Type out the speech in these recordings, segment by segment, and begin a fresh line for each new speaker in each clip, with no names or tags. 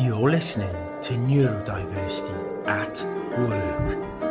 You're listening to Neurodiversity at Work.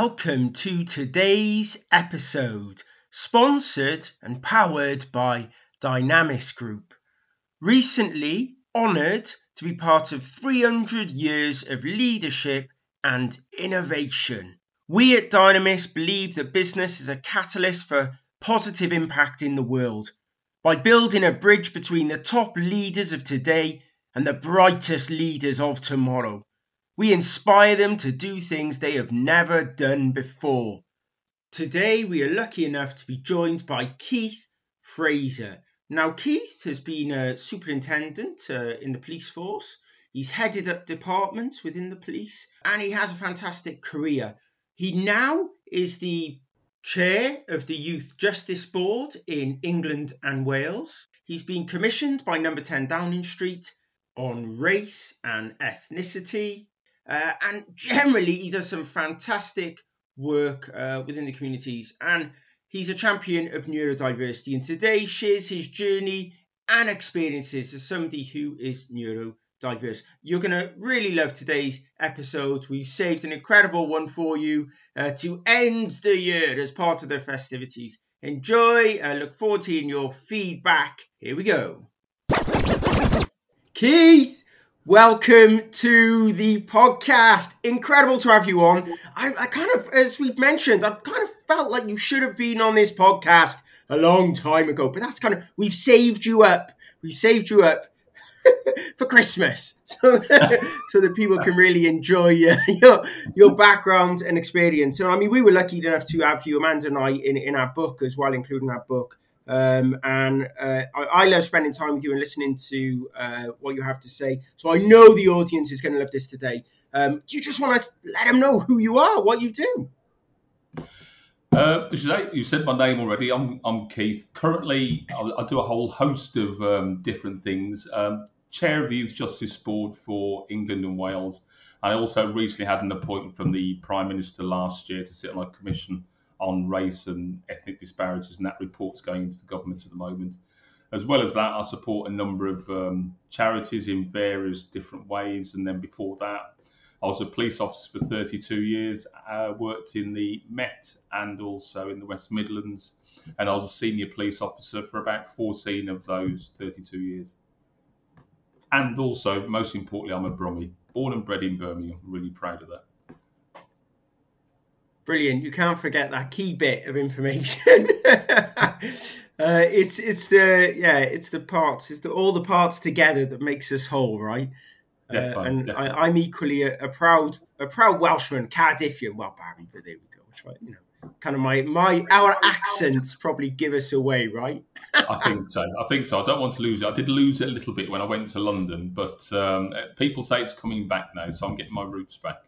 Welcome to today's episode, sponsored and powered by Dynamis Group. Recently honoured to be part of 300 years of leadership and innovation. We at Dynamis believe that business is a catalyst for positive impact in the world by building a bridge between the top leaders of today and the brightest leaders of tomorrow. We inspire them to do things they have never done before. Today, we are lucky enough to be joined by Keith Fraser. Now, Keith has been a superintendent uh, in the police force. He's headed up departments within the police and he has a fantastic career. He now is the chair of the Youth Justice Board in England and Wales. He's been commissioned by Number 10 Downing Street on race and ethnicity. Uh, and generally, he does some fantastic work uh, within the communities. And he's a champion of neurodiversity. And today shares his journey and experiences as somebody who is neurodiverse. You're going to really love today's episode. We've saved an incredible one for you uh, to end the year as part of the festivities. Enjoy. I look forward to hearing your feedback. Here we go. Keith, welcome to the podcast. Incredible to have you on. I, I kind of, as we've mentioned, I've kind of felt like you should have been on this podcast a long time ago, but that's kind of, we've saved you up. We've saved you up for Christmas so that, so that people can really enjoy your, your, your background and experience. So, I mean, we were lucky enough to have you, Amanda and I, in, in our book as well, including our book. Um, and uh, I, I love spending time with you and listening to uh, what you have to say. So I know the audience is going to love this today. Um, do you just want to let them know who you are, what you do?
Uh, you said my name already. I'm, I'm Keith. Currently, I, I do a whole host of um, different things. Um, Chair of the Youth Justice Board for England and Wales. I also recently had an appointment from the Prime Minister last year to sit on a commission on race and ethnic disparities, and that report's going into the government at the moment. As well as that, I support a number of um, charities in various different ways. And then before that, I was a police officer for 32 years, uh, worked in the Met and also in the West Midlands, and I was a senior police officer for about 14 of those 32 years. And also, most importantly, I'm a Brummie, born and bred in Birmingham. I'm really proud of that.
Brilliant! You can't forget that key bit of information. uh, it's it's the yeah, it's the parts, it's the, all the parts together that makes us whole, right? Uh, and
definitely.
I, I'm equally a, a proud a proud Welshman, Cardiffian. Well, Barry, but there we go. Try you know, kind of my my our accents probably give us away, right?
I think so. I think so. I don't want to lose it. I did lose it a little bit when I went to London, but um, people say it's coming back now, so I'm getting my roots back.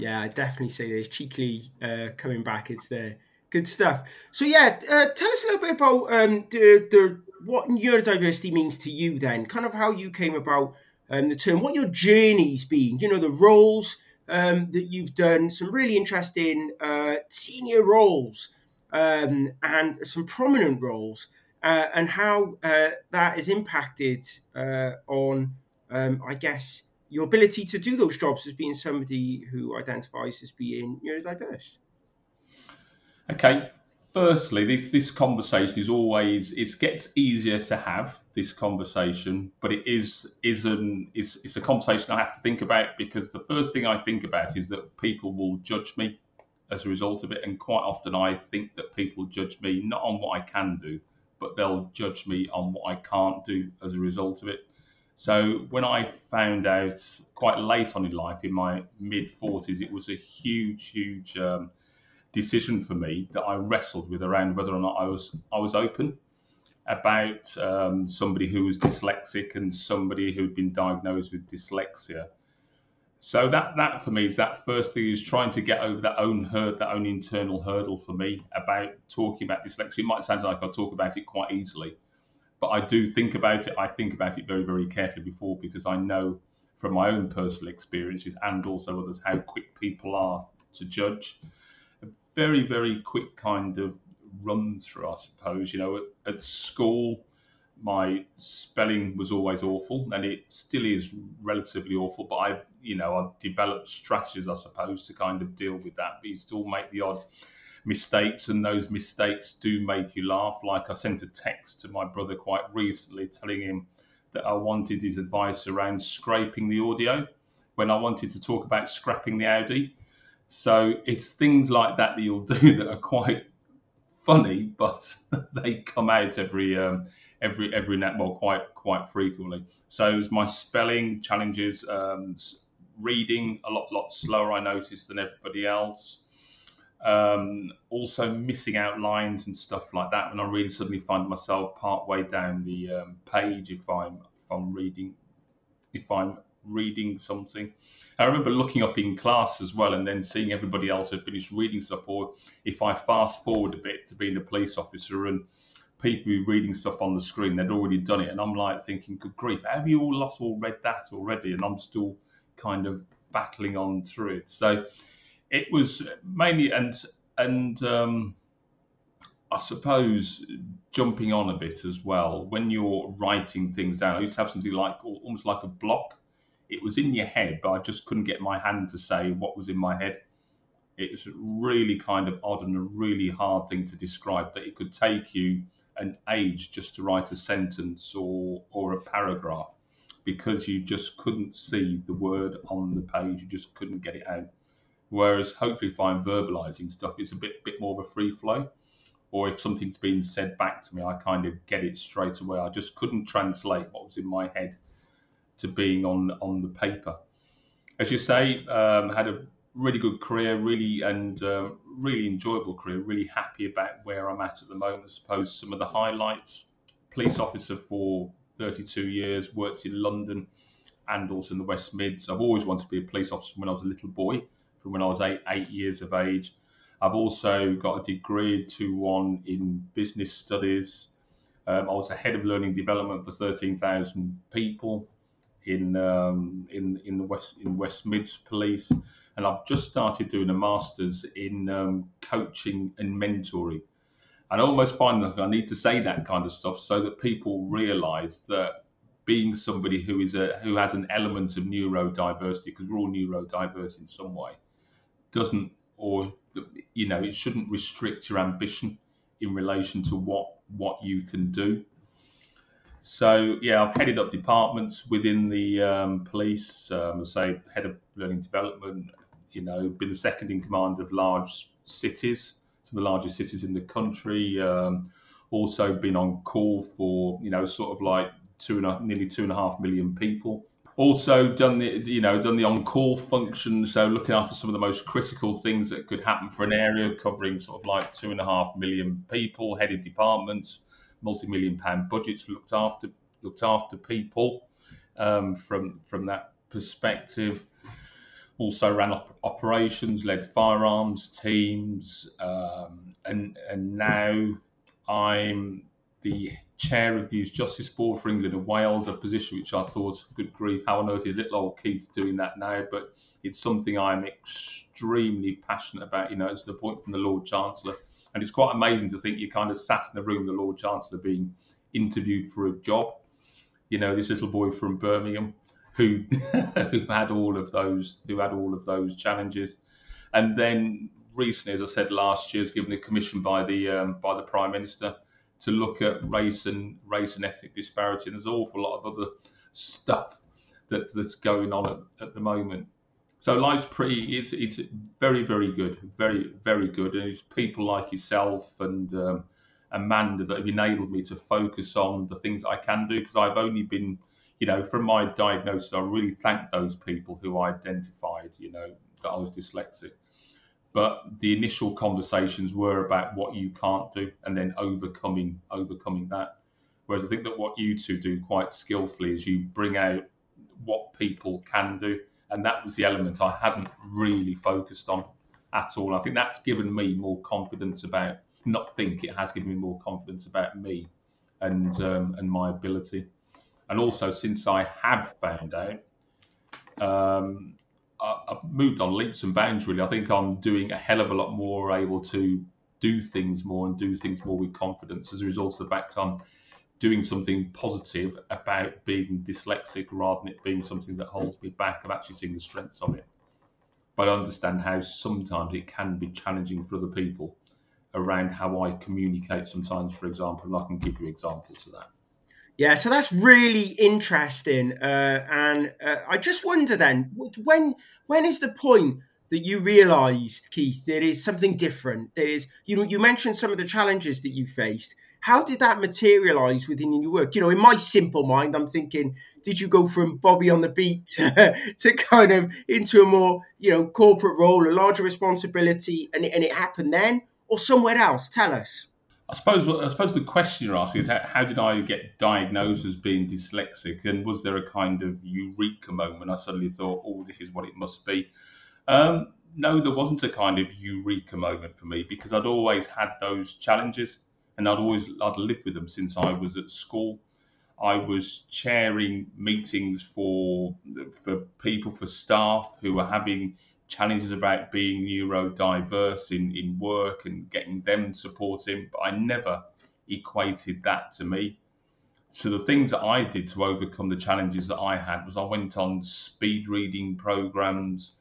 Yeah, I definitely say there's cheekily uh, coming back. It's there. Good stuff. So yeah, uh, tell us a little bit about um, the, the what neurodiversity means to you. Then, kind of how you came about um, the term, what your journey's been. You know, the roles um, that you've done, some really interesting uh, senior roles um, and some prominent roles, uh, and how uh, that has impacted uh, on, um, I guess, your ability to do those jobs as being somebody who identifies as being neurodiverse.
Okay. Firstly, this this conversation is always it gets easier to have this conversation, but it is is an is it's a conversation I have to think about because the first thing I think about is that people will judge me as a result of it, and quite often I think that people judge me not on what I can do, but they'll judge me on what I can't do as a result of it. So when I found out quite late on in life, in my mid forties, it was a huge, huge um, decision for me that I wrestled with around whether or not I was I was open about um, somebody who was dyslexic and somebody who'd been diagnosed with dyslexia. So that that for me is that first thing is trying to get over that own hurt, that own internal hurdle for me about talking about dyslexia. It might sound like I talk about it quite easily, but I do think about it. I think about it very, very carefully before because I know from my own personal experiences and also others how quick people are to judge. A very, very quick kind of run through, I suppose. You know, at, at school, my spelling was always awful, and it still is relatively awful. But I've, you know, I've developed strategies, I suppose, to kind of deal with that. But you still make the odd mistakes, and those mistakes do make you laugh. Like I sent a text to my brother quite recently, telling him that I wanted his advice around scraping the audio when I wanted to talk about scrapping the Audi. So it's things like that that you'll do that are quite funny, but they come out every um, every every net well quite quite frequently. So it's my spelling challenges, um, reading a lot lot slower I noticed than everybody else. Um, also missing out lines and stuff like that when I really suddenly find myself part way down the um, page if I'm if I'm reading if I'm reading something. I remember looking up in class as well and then seeing everybody else had finished reading stuff or if I fast forward a bit to being a police officer and people reading stuff on the screen, they'd already done it. And I'm like thinking, good grief, have you all lost all read that already? And I'm still kind of battling on through it. So it was mainly and and um, I suppose jumping on a bit as well when you're writing things down. I used to have something like almost like a block. It was in your head, but I just couldn't get my hand to say what was in my head. It was really kind of odd and a really hard thing to describe. That it could take you an age just to write a sentence or or a paragraph because you just couldn't see the word on the page. You just couldn't get it out. Whereas hopefully, if I'm verbalizing stuff, it's a bit bit more of a free flow. Or if something's been said back to me, I kind of get it straight away. I just couldn't translate what was in my head to being on on the paper. As you say, um, had a really good career, really and uh, really enjoyable career. Really happy about where I'm at at the moment. I suppose some of the highlights: police officer for 32 years, worked in London and also in the West Mids. I've always wanted to be a police officer when I was a little boy, from when I was eight eight years of age. I've also got a degree, 2 1 in business studies. Um, I was a head of learning development for 13,000 people in um, in in the West in West Mids Police, and I've just started doing a masters in um, coaching and mentoring. And I almost find that I need to say that kind of stuff so that people realise that being somebody who is a who has an element of neurodiversity, because we're all neurodiverse in some way, doesn't or you know it shouldn't restrict your ambition in relation to what what you can do. So yeah, I've headed up departments within the um, police. Um, say head of learning development. You know, been the second in command of large cities, some of the largest cities in the country. Um, also been on call for you know sort of like two and a, nearly two and a half million people. Also done the you know done the on call function, so looking after some of the most critical things that could happen for an area, covering sort of like two and a half million people, headed departments, multi-million pound budgets, looked after looked after people um, from from that perspective. Also ran op- operations, led firearms teams, um, and and now I'm the chair of the Youth Justice Board for England and Wales, a position which I thought, good grief, how on earth is little old Keith doing that now? But it's something I'm extremely passionate about. You know, it's an appointment from the Lord Chancellor. And it's quite amazing to think you kind of sat in the room the Lord Chancellor being interviewed for a job. You know, this little boy from Birmingham who who had all of those who had all of those challenges. And then recently, as I said last year, was given a commission by the um, by the Prime Minister to look at race and race and ethnic disparity. And there's an awful lot of other stuff that's that's going on at, at the moment. So life's pretty. It's it's very very good, very very good, and it's people like yourself and um, Amanda that have enabled me to focus on the things I can do because I've only been, you know, from my diagnosis, I really thank those people who identified, you know, that I was dyslexic but the initial conversations were about what you can't do and then overcoming overcoming that Whereas I think that what you two do quite skillfully is you bring out what people can do, and that was the element I hadn't really focused on at all. I think that's given me more confidence about. Not think it has given me more confidence about me and um, and my ability, and also since I have found out, um, I've moved on leaps and bounds. Really, I think I'm doing a hell of a lot more able to do things more and do things more with confidence as a result of the fact I'm doing something positive about being dyslexic rather than it being something that holds me back. I've actually seen the strengths of it. But I understand how sometimes it can be challenging for other people around how I communicate sometimes, for example, and I can give you examples of that.
Yeah, so that's really interesting, uh, and uh, I just wonder then when when is the point that you realised, Keith, there is something different? There is you know you mentioned some of the challenges that you faced. How did that materialise within your work? You know, in my simple mind, I'm thinking, did you go from Bobby on the beat to, to kind of into a more you know corporate role, a larger responsibility, and and it happened then, or somewhere else? Tell us.
I suppose I suppose the question you're asking is how, how, did I get diagnosed as being dyslexic, and was there a kind of eureka moment? I suddenly thought, oh, this is what it must be. Um, no, there wasn't a kind of eureka moment for me because I'd always had those challenges, and I'd always I'd lived with them since I was at school. I was chairing meetings for for people for staff who were having challenges about being neurodiverse in, in work and getting them supporting, but I never equated that to me. So the things that I did to overcome the challenges that I had was I went on speed reading programs,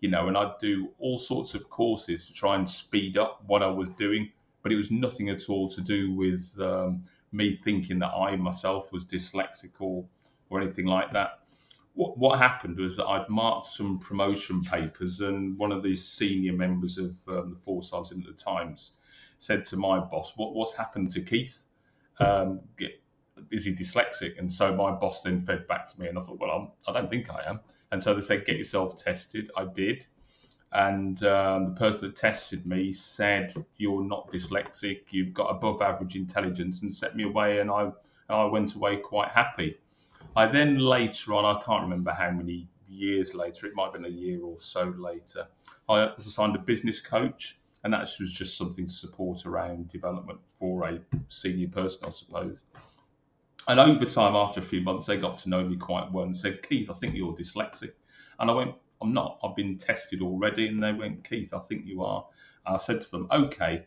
you know, and I'd do all sorts of courses to try and speed up what I was doing, but it was nothing at all to do with um, me thinking that I myself was dyslexic or, or anything like that what, what happened was that I'd marked some promotion papers, and one of the senior members of um, the force I was in at the Times said to my boss, "What what's happened to Keith? Um, get, is he dyslexic?" And so my boss then fed back to me, and I thought, "Well, I'm, I do not think I am." And so they said, "Get yourself tested." I did, and um, the person that tested me said, "You're not dyslexic. You've got above average intelligence," and set me away, and I and I went away quite happy. I then later on, I can't remember how many years later, it might have been a year or so later, I was assigned a business coach, and that was just something to support around development for a senior person, I suppose. And over time, after a few months, they got to know me quite well and said, Keith, I think you're dyslexic. And I went, I'm not. I've been tested already. And they went, Keith, I think you are. And I said to them, okay,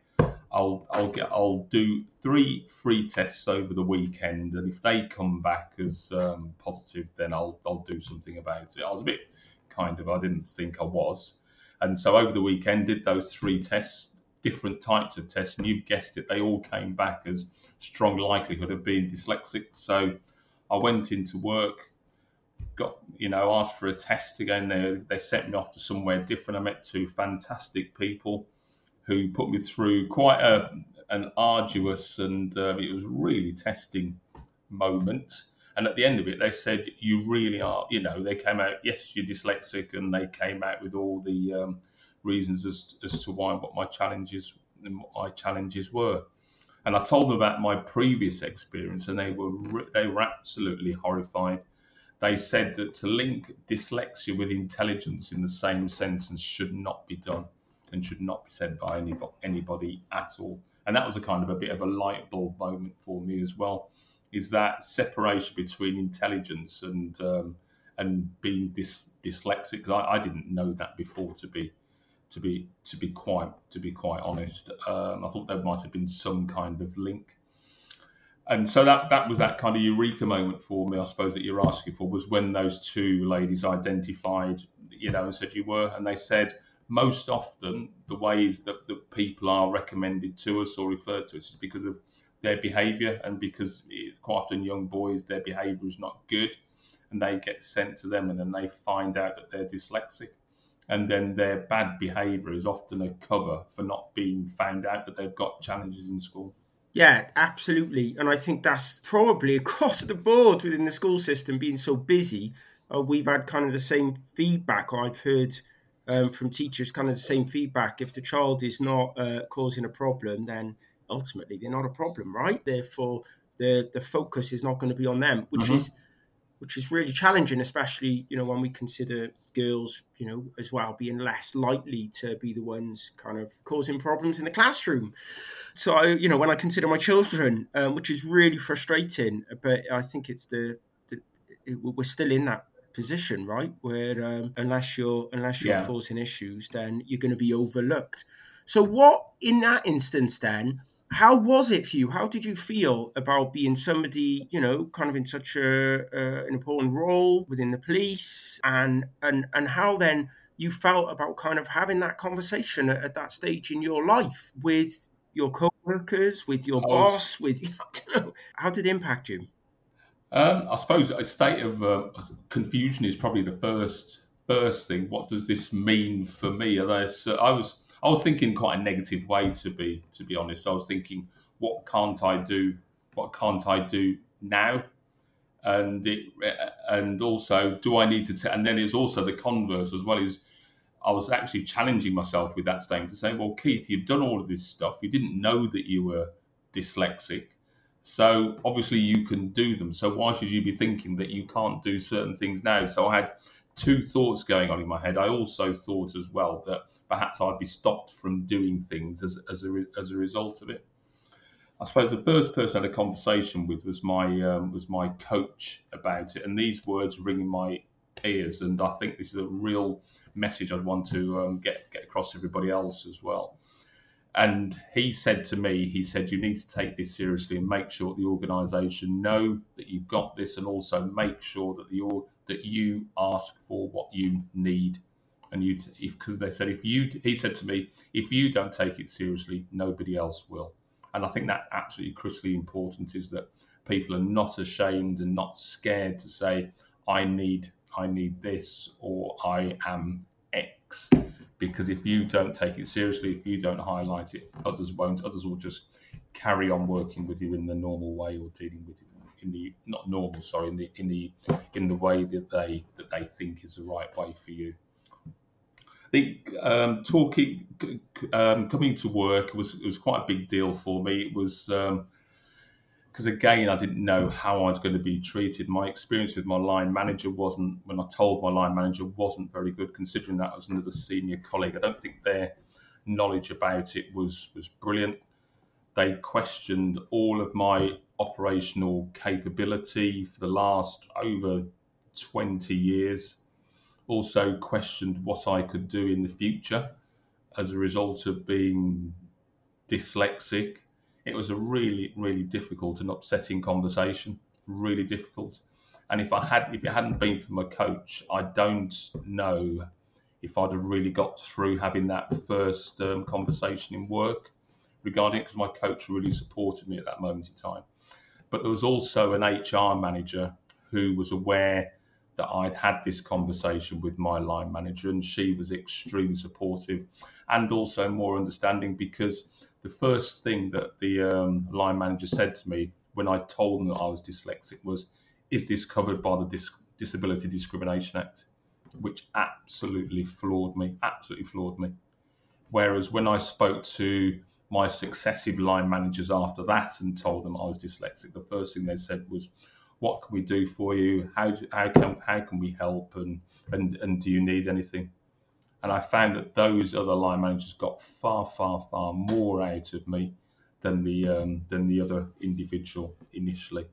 I'll I'll get I'll do three free tests over the weekend, and if they come back as um, positive, then I'll I'll do something about it. I was a bit kind of I didn't think I was, and so over the weekend did those three tests, different types of tests, and you've guessed it, they all came back as strong likelihood of being dyslexic. So I went into work, got you know asked for a test again. They they sent me off to somewhere different. I met two fantastic people who put me through quite a, an arduous and uh, it was really testing moment. And at the end of it, they said, You really are, you know, they came out, yes, you're dyslexic, and they came out with all the um, reasons as, as to why what my challenges my challenges were. And I told them about my previous experience, and they were they were absolutely horrified. They said that to link dyslexia with intelligence in the same sentence should not be done and should not be said by anybody, anybody at all. And that was a kind of a bit of a light bulb moment for me as well. Is that separation between intelligence and um, and being dys, dyslexic? I, I, didn't know that before. To be to be to be quite to be quite honest, um, I thought there might have been some kind of link. And so that that was that kind of eureka moment for me, I suppose that you're asking for, was when those two ladies identified, you know, and said you were, and they said most often the ways that, that people are recommended to us or referred to us is because of their behaviour and because quite often young boys their behaviour is not good and they get sent to them and then they find out that they're dyslexic and then their bad behaviour is often a cover for not being found out that they've got challenges in school.
Yeah, absolutely. And I think that's probably across the board within the school system being so busy. Uh, we've had kind of the same feedback I've heard um, from teachers, kind of the same feedback. If the child is not uh, causing a problem, then ultimately they're not a problem, right? Therefore, the the focus is not going to be on them, which
Mhm.
is which is really challenging, especially you know when we consider girls, you know, as well being less likely to be the ones kind of causing problems in the classroom. So I, you know, when I consider my children, um, which is really frustrating, but I think it's the, the it, we're still in that position, right? Where um, unless you're unless you're
Yeah.
causing issues, then you're going to be overlooked. So what in that instance then? How was it for you? How did you feel about being somebody, you know, kind of in such a, uh, an important role within the police, and and and how then you felt about kind of having that conversation at, at that stage in your life with your co-workers, with your
was-
boss, with I don't know, how did it impact you?
Um, I suppose a state of uh, confusion is probably the first first thing. What does this mean for me? And I, s- I was I was thinking quite a negative way to be to be honest. I was thinking, what can't I do? What can't I do now? And it and also, do I need to? T- and then there's also the converse as well. Is I was actually challenging myself with that statement to say, well, Keith, you've done all of this stuff. You didn't know that you were dyslexic. So obviously you can do them. So why should you be thinking that you can't do certain things now? So I had two thoughts going on in my head. I also thought as well that perhaps I'd be stopped from doing things as, as, a, as a result of it. I suppose the first person I had a conversation with was my um, was my coach about it, and these words ring in my ears. And I think this is a real message I'd want to um, get get across to everybody else as well. And he said to me, he said, you need to take this seriously and make sure the organisation know that you've got this, and also make sure that the that you ask for what you need. And you, if because they said if you, he said to me, if you don't take it seriously, nobody else will. And I think that's absolutely critically important is that people are not ashamed and not scared to say, I need, I need this, or I am X because if you don't take it seriously, if you don't highlight it, others won't. Others will just carry on working with you in the normal way or dealing with you in the not normal, sorry, in the in the in the way that they that they think is the right way for you. I think um, talking, um, coming to work was was quite a big deal for me. It was because again, I didn't know how I was going to be treated. My experience with my line manager wasn't, when I told my line manager, wasn't very good, considering that I was another senior colleague. I don't think their knowledge about it was was brilliant. They questioned all of my operational capability for the last over 20 years. Also questioned what I could do in the future as a result of being dyslexic it was a really really difficult and upsetting conversation. Really difficult. And if i had if it hadn't been for my coach i don't know if i'd have really got through having that first um, conversation in work regarding because my coach really supported me at that moment in time. But there was also an hr manager who was aware that i'd had this conversation with my line manager and she was extremely supportive and also more understanding because the first thing that the um, line manager said to me when I told them that I was dyslexic was, "Is this covered by the Dis- Disability Discrimination Act?" Which absolutely floored me. Absolutely floored me. Whereas when I spoke to my successive line managers after that and told them I was dyslexic, the first thing they said was, "What can we do for you? How do, how can how can we help? And and and do you need anything?" And I found that those other line managers got far, far, far more out of me than the um, than the other individual initially.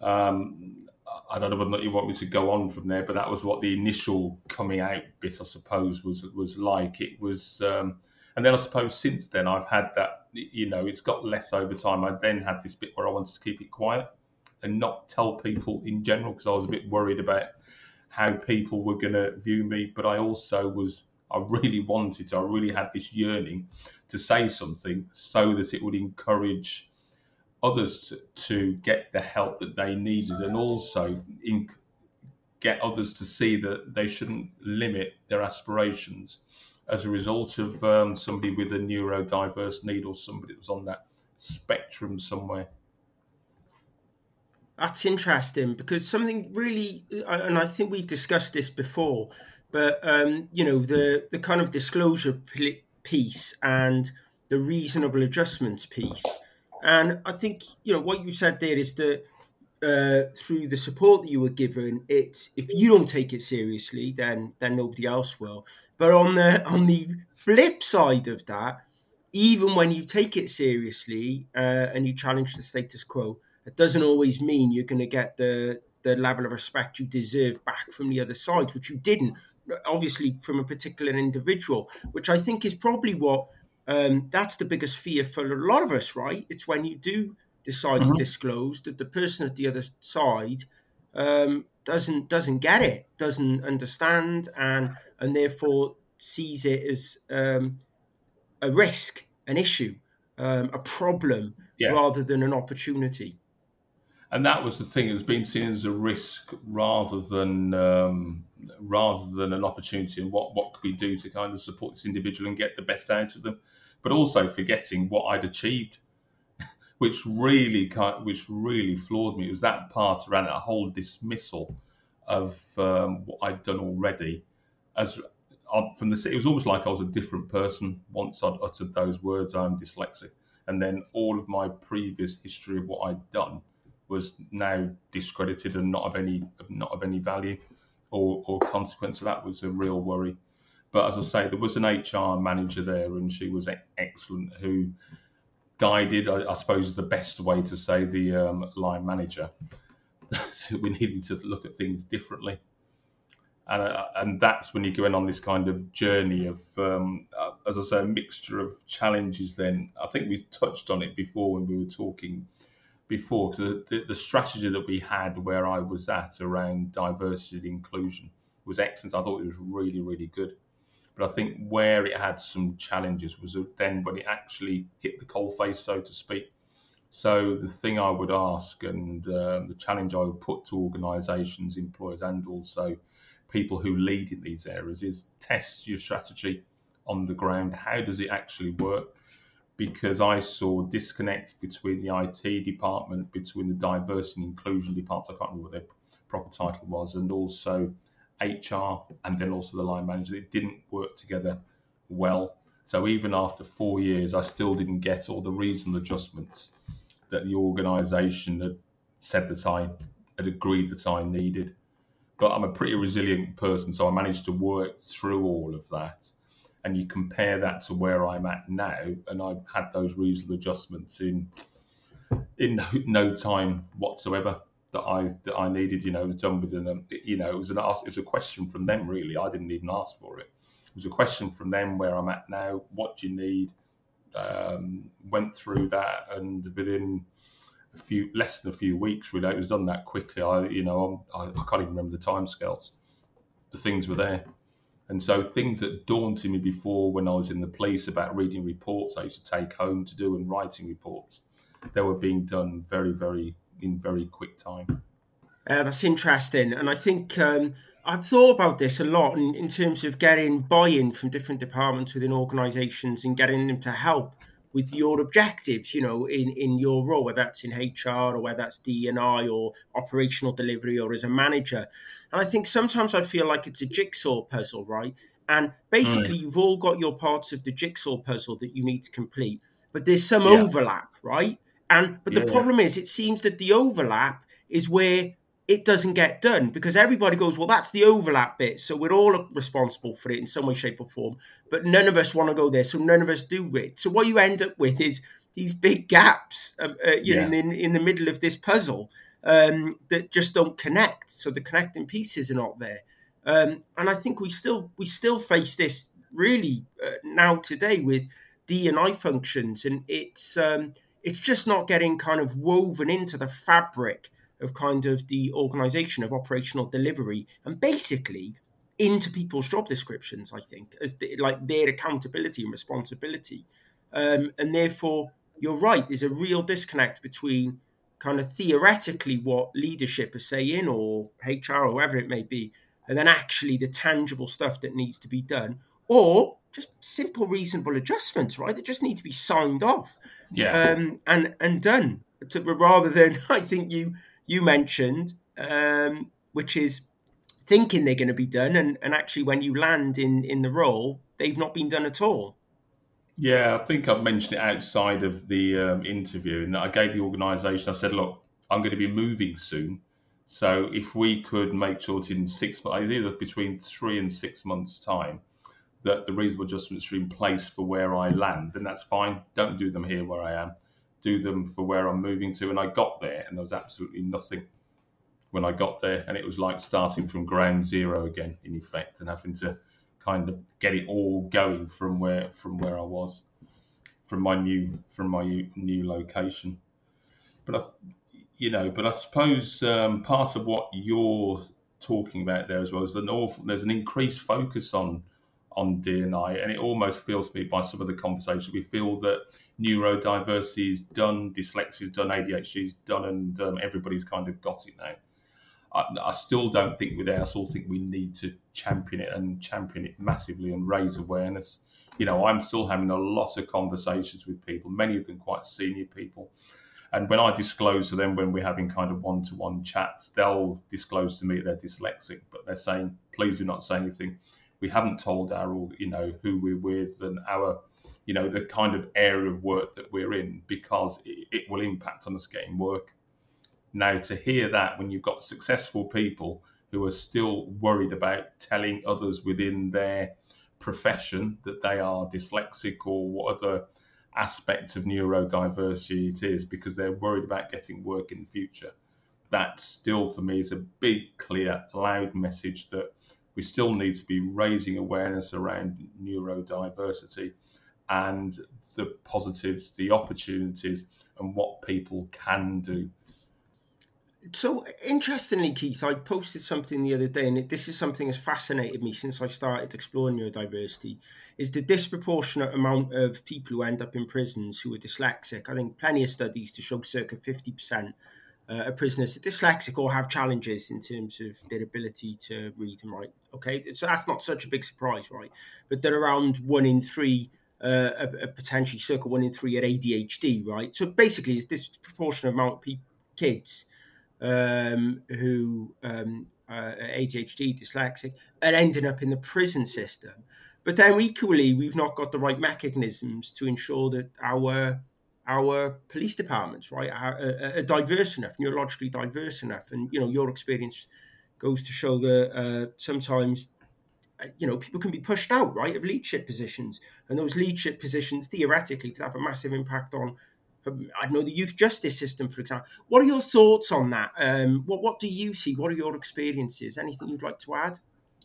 Um, I don't know whether you want me to go on from there, but that was what the initial coming out bit, I suppose, was was like. It was, um, and then I suppose since then I've had that. You know, it's got less over time. I then had this bit where I wanted to keep it quiet and not tell people in general because I was a bit worried about how people were going to view me. But I also was, I really wanted to, I really had this yearning to say something so that it would encourage others to, to get the help that they needed and also in, get others to see that they shouldn't limit their aspirations as a result of um, somebody with a neurodiverse need or somebody that was on that spectrum somewhere.
That's interesting because something really, and I think we've discussed this before, but um, you know the the kind of disclosure piece and the reasonable adjustments piece And I think you know what you said there is that uh, through the support that you were given, it's if you don't take it seriously, then then nobody else will. But on the on the flip side of that, even when you take it seriously uh, and you challenge the status quo, it doesn't always mean you're going to get the the level of respect you deserve back from the other side, which you didn't, obviously from a particular individual, which I think is probably what um, that's the biggest fear for a lot of us, right? It's when you do decide to
Mhm.
disclose that the person at the other side um, doesn't doesn't get it, doesn't understand, and and therefore sees it as um, a risk, an issue, um, a problem,
Yeah.
rather than an opportunity.
And that was the thing. It was being seen as a risk rather than um, rather than an opportunity. And what what could we do to kind of support this individual and get the best out of them, but also forgetting what I'd achieved, which really kind which really floored me. It was that part around a whole dismissal of um, what I'd done already. As uh, from the it was almost like I was a different person once I'd uttered those words. I'm dyslexic, and then all of my previous history of what I'd done was now discredited and not of any not of any value or, or consequence. So that was a real worry. But as I say, there was an HR manager there, and she was excellent. Who guided, I, I suppose, the best way to say the um, line manager. so we needed to look at things differently, and uh, and that's when you go in on this kind of journey of, um, uh, as I say, a mixture of challenges. Then I think we touched on it before when we were talking before because the, the strategy that we had where I was at around diversity and inclusion was excellent. I thought it was really, really good. But I think where it had some challenges was then when it actually hit the coalface, so to speak. So the thing I would ask and um, the challenge I would put to organisations, employers, and also people who lead in these areas is test your strategy on the ground. How does it actually work? Because I saw disconnects between the IT department, between the diversity and inclusion department, I can't remember what their proper title was, and also HR, and then also the line manager. It didn't work together well. So even after four years, I still didn't get all the reasonable adjustments that the organisation had said that I had agreed that I needed. But I'm a pretty resilient person, so I managed to work through all of that and you compare that to where I'm at now, and I've had those reasonable adjustments in in no, no time whatsoever that I that I needed. You know, was done within you know it was an ask, it was a question from them really. I didn't even ask for it. It was a question from them where I'm at now. What do you need? Um, went through that, and within a few less than a few weeks, really, it was done that quickly. I you know I, I can't even remember the timescales. The things were there. And so things that daunted me before when I was in the police about reading reports I used to take home to do and writing reports, they were being done very, very in very quick time.
Uh, that's interesting, and I think um, I've thought about this a lot in, in terms of getting buy-in from different departments within organisations and getting them to help with your objectives. You know, in in your role, whether that's in HR or whether that's D and I or operational delivery or as a manager. And I think sometimes I feel like it's a jigsaw puzzle, right? And basically, you've all got your parts of the jigsaw puzzle that you need to complete, but there's some
Yeah.
overlap, right? And but the
Yeah.
problem is, it seems that the overlap is where it doesn't get done because everybody goes, well, that's the overlap bit. So we're all responsible for it in some way, shape, or form. But none of us want to go there. So none of us do it. So what you end up with is these big gaps, um, uh, you know, in, in the middle of this puzzle um, that just don't connect. So the connecting pieces are not there. Um, and I think we still we still face this really uh, now today with D and I functions, and it's um, it's just not getting kind of woven into the fabric of kind of the organization of operational delivery and basically into people's job descriptions i think as the, like their accountability and responsibility. Um, and therefore you're right there's a real disconnect between kind of theoretically what leadership is saying or hr or whoever it may be and then actually the tangible stuff that needs to be done or just simple reasonable adjustments right that just need to be signed off.
Yeah,
um, and and done to, rather than I think you you mentioned, um, which is thinking they're going to be done, and, and actually when you land in in the role, they've not been done at all.
Yeah, I think I mentioned it outside of the um, interview, and I gave the organisation. I said, "Look, I'm going to be moving soon, so if we could make sure that in six months, either between three and six months' time, that the reasonable adjustments are in place for where I land, then that's fine. Don't do them here where I am. Do them for where I'm moving to." And I got there, and there was absolutely nothing when I got there, and it was like starting from ground zero again, in effect, and having to kind of get it all going from where from where I was, from my new from my new location. But I, you know, but I suppose um, part of what you're talking about there as well is an awful, there's an increased focus on on DNI, and it almost feels to me by some of the conversations we feel that neurodiversity is done, dyslexia is done, ADHD is done, and um, everybody's kind of got it now. I, I, still don't think we're there. I still think we need to champion it and champion it massively and raise awareness. You know, I'm still having a lot of conversations with people, many of them quite senior people. And when I disclose to them when we're having kind of one to one chats, they'll disclose to me they're dyslexic, but they're saying, please do not say anything. We haven't told our, you know, who we're with and our, you know, the kind of area of work that we're in because it, it will impact on us getting work now, to hear that when you've got successful people who are still worried about telling others within their profession that they are dyslexic or what other aspects of neurodiversity it is because they're worried about getting work in the future. That still, for me, is a big, clear, loud message that we still need to be raising awareness around neurodiversity and the positives, the opportunities, and what people can do
so interestingly, Keith, I posted something the other day, and this is something that's fascinated me since I started exploring neurodiversity. Is the disproportionate amount of people who end up in prisons who are dyslexic? I think plenty of studies to show circa fifty percent uh, of prisoners are dyslexic or have challenges in terms of their ability to read and write. Okay, so that's not such a big surprise, right? But they're around one in three uh, a, a potentially circa one in three at ADHD, right? So basically, it's this disproportionate amount of people, kids um, who um, uh, ADHD, dyslexic, and ending up in the prison system. But then equally, we've not got the right mechanisms to ensure that our our police departments, right, are, are, are diverse enough, neurologically diverse enough. And you know, your experience goes to show that uh, sometimes uh, you know people can be pushed out right of leadership positions and those leadership positions theoretically could have a massive impact on I know the youth justice system, for example. What are your thoughts on that? Um, what what do you see? What are your experiences? Anything you'd like to add?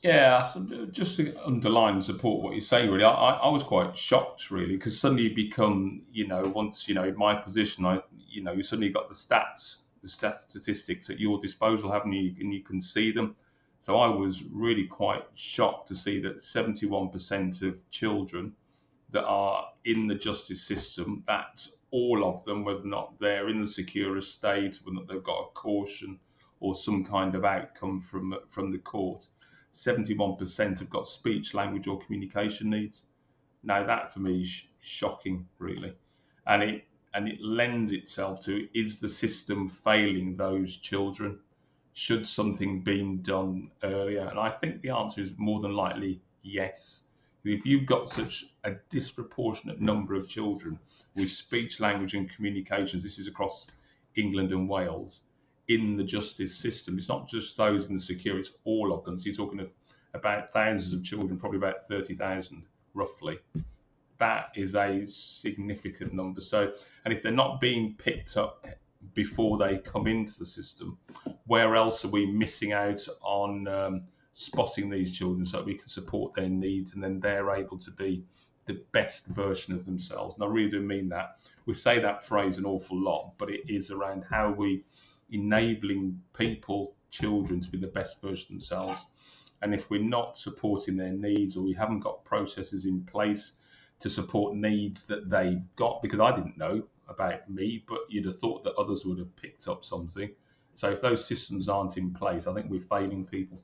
Yeah, just to underline and support what you're saying, really, I, I was quite shocked, really, because suddenly you become, you know, once, you know, in my position, I, you know, you suddenly got the stats, the statistics at your disposal, haven't you? And you can see them. So I was really quite shocked to see that 71% of children that are in the justice system, that all of them, whether or not they're in the secure estate, whether or not they've got a caution or some kind of outcome from from the court. 71% have got speech, language, or communication needs. Now that for me is shocking, really, and it and it lends itself to is the system failing those children? Should something been done earlier? And I think the answer is more than likely yes. If you've got such a disproportionate number of children with speech, language, and communications. This is across England and Wales in the justice system. It's not just those in the secure, it's all of them. So you're talking of about thousands of children, probably about 30,000 roughly. That is a significant number. So, and if they're not being picked up before they come into the system, where else are we missing out on um, spotting these children so that we can support their needs and then they're able to be the best version of themselves. And I really do mean that. We say that phrase an awful lot, but it is around how we enabling people, children, to be the best version of themselves. And if we're not supporting their needs or we haven't got processes in place to support needs that they've got, because I didn't know about me, but you'd have thought that others would have picked up something. So if those systems aren't in place, I think we're failing people.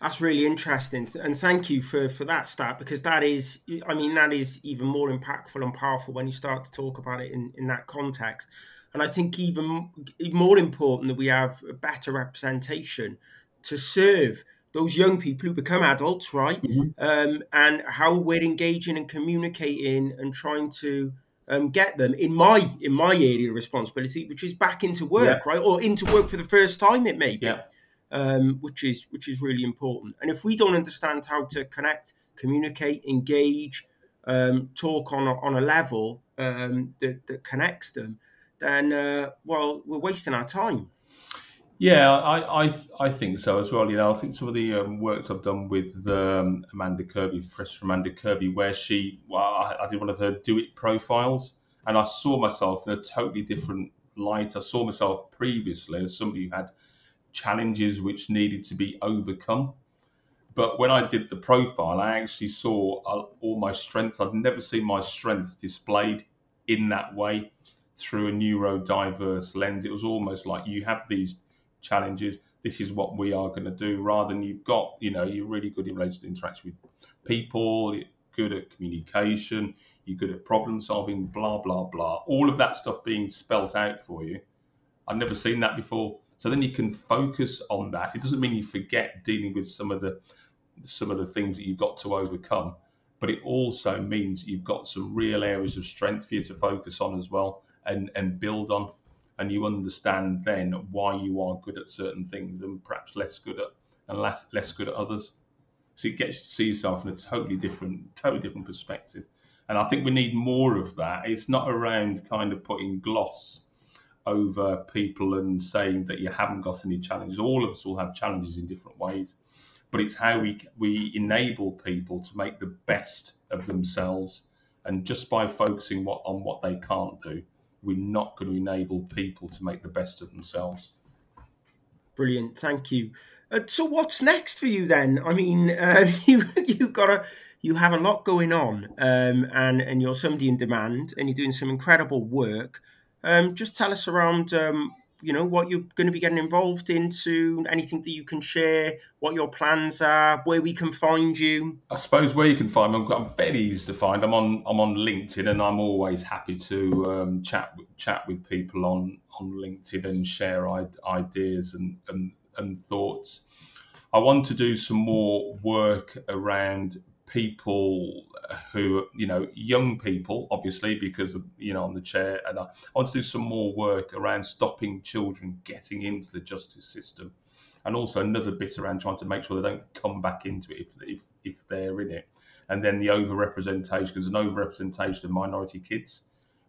That's really interesting, and thank you for for that stat because that is, I mean, that is even more impactful and powerful when you start to talk about it in in that context. And I think even more important that we have a better representation to serve those young people who become adults, right?
Mhm.
Um, and how we're engaging and communicating and trying to um, get them in my in my area of responsibility, which is back into work, right, or into work for the first time. It may be,
Yeah.
um, which is which is really important. And if we don't understand how to connect, communicate, engage, um, talk on a, on a level um, that, that connects them, then uh, well, we're wasting our time.
Yeah, I, I I think so as well. You know, I think some of the um, works I've done with um, Amanda Kirby, Professor Amanda Kirby, where she, well, I, I did one of her Do-IT profiles, and I saw myself in a totally different light. I saw myself previously as somebody who had challenges which needed to be overcome. But when I did the profile, I actually saw uh, all my strengths. I'd never seen my strengths displayed in that way through a neurodiverse lens. It was almost like you have these challenges. This is what we are going to do, rather than you've got, you know, you're really good in relation to interaction with people, you're good at communication, you're good at problem solving, blah blah blah. All of that stuff being spelt out for you. I've never seen that before. So then you can focus on that. It doesn't mean you forget dealing with some of the some of the things that you've got to overcome, but it also means you've got some real areas of strength for you to focus on as well and and build on and you understand then why you are good at certain things and perhaps less good at and less less good at others. So it gets you to see yourself in a totally different, totally different perspective. And I think we need more of that. It's not around kind of putting gloss over people and saying that you haven't got any challenges. All of us will have challenges in different ways, but it's how we we enable people to make the best of themselves. And just by focusing what, on what they can't do, we're not going to enable people to make the best of themselves.
Brilliant, thank you. Uh, so, what's next for you then? I mean, uh, you you got a you have a lot going on, um, and and you're somebody in demand, and you're doing some incredible work. Um, just tell us around, um, you know, what you're going to be getting involved into, anything that you can share, what your plans are, where we can find you.
I suppose where you can find me, I'm, fairly easy to find. I'm on I'm on LinkedIn, and I'm always happy to um, chat chat with people on on LinkedIn and share ideas and, and and thoughts. I want to do some more work around people who you know young people obviously because of, you know on the chair and I, I want to do some more work around stopping children getting into the justice system. And also another bit around trying to make sure they don't come back into it if if, if they're in it. And then the overrepresentation there's an overrepresentation of minority kids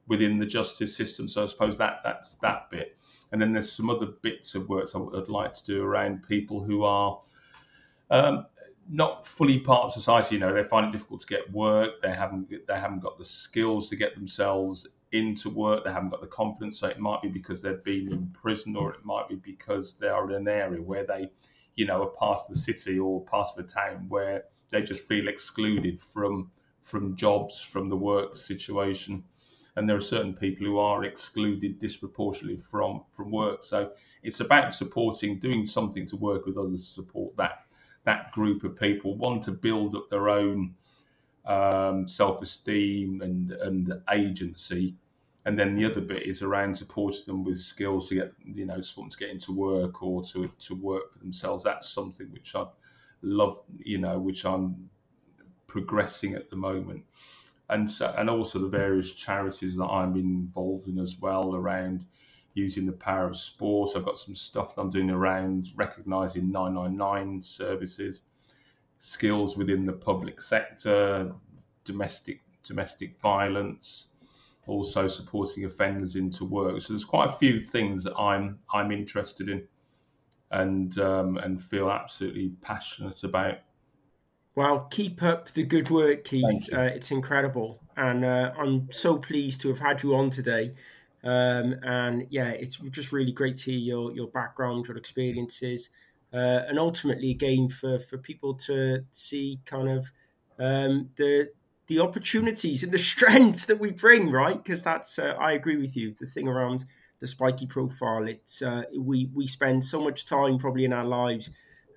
within the justice system. So I suppose that that's that bit. And then there's some other bits of work I would like to do around people who are um, not fully part of society. You know, they find it difficult to get work. They haven't they haven't got the skills to get themselves into work. They haven't got the confidence. So it might be because they've been in prison, or it might be because they are in an area where they, you know, are part of the city or of a town where they just feel excluded from from jobs, from the work situation. And there are certain people who are excluded disproportionately from from work. So it's about supporting, doing something to work with others to support that that group of people want to build up their own um, self-esteem and and agency. And then the other bit is around supporting them with skills to get you know want to get into work or to to work for themselves. That's something which i love you know which i'm progressing at the moment. And so, and also the various charities that i'm involved in as well around using the power of sport. I've got some stuff that I'm doing around recognising 999 services, skills within the public sector, domestic domestic violence, also supporting offenders into work. So there's quite a few things that I'm I'm interested in, and um, and feel absolutely passionate about.
Well, keep up the good work, Keith. Uh, it's incredible, and uh, I'm so pleased to have had you on today. Um, and yeah, it's just really great to hear your your background, your experiences, uh, and ultimately, again, for for people to see kind of um, the the opportunities and the strengths that we bring, right? Because that's uh, I agree with you. The thing around the spiky profile, it's uh, we we spend so much time probably in our lives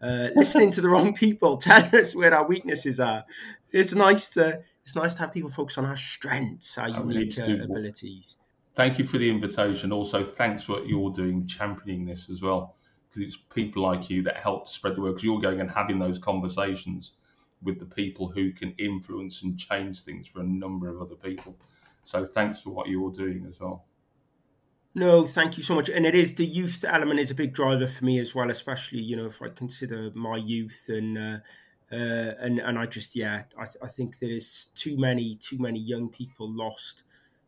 uh, listening to the wrong people telling us where our weaknesses are. It's nice to it's nice to have people focus on our strengths, our unique uh, abilities.
Thank you for the invitation. Also, thanks for what you're doing, championing this as well. because it's people like you that help to spread the word because you're going and having those conversations with the people who can influence and change things for a number of other people. So thanks for what you're doing as well.
No, thank you so much. And it is the youth element is a big driver for me as well, especially you know if I consider my youth and uh, uh, and and I just yeah I, th- I think there is too many too many young people lost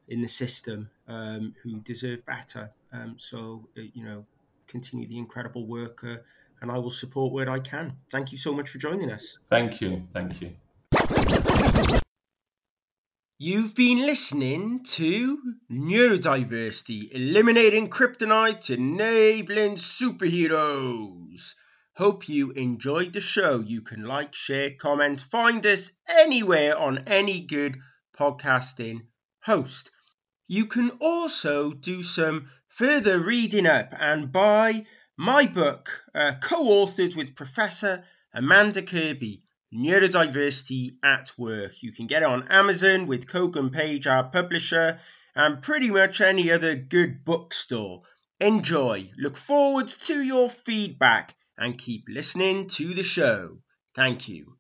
in the system um, who deserve better. Um, so uh, you know continue the incredible work, uh, and I will support where I can. Thank you so much for joining us.
Thank you. Thank you.
You've been listening to Neurodiversity Eliminating Kryptonite, Enabling Superheroes. Hope you enjoyed the show. You can like, share, comment, find us anywhere on any good podcasting host. You can also do some further reading up and buy my book, uh, co authored with Professor Amanda Kirby Neurodiversity at Work. You can get it on Amazon with Kogan Page, our publisher, and pretty much any other good bookstore. Enjoy. Look forward to your feedback and keep listening to the show. Thank you.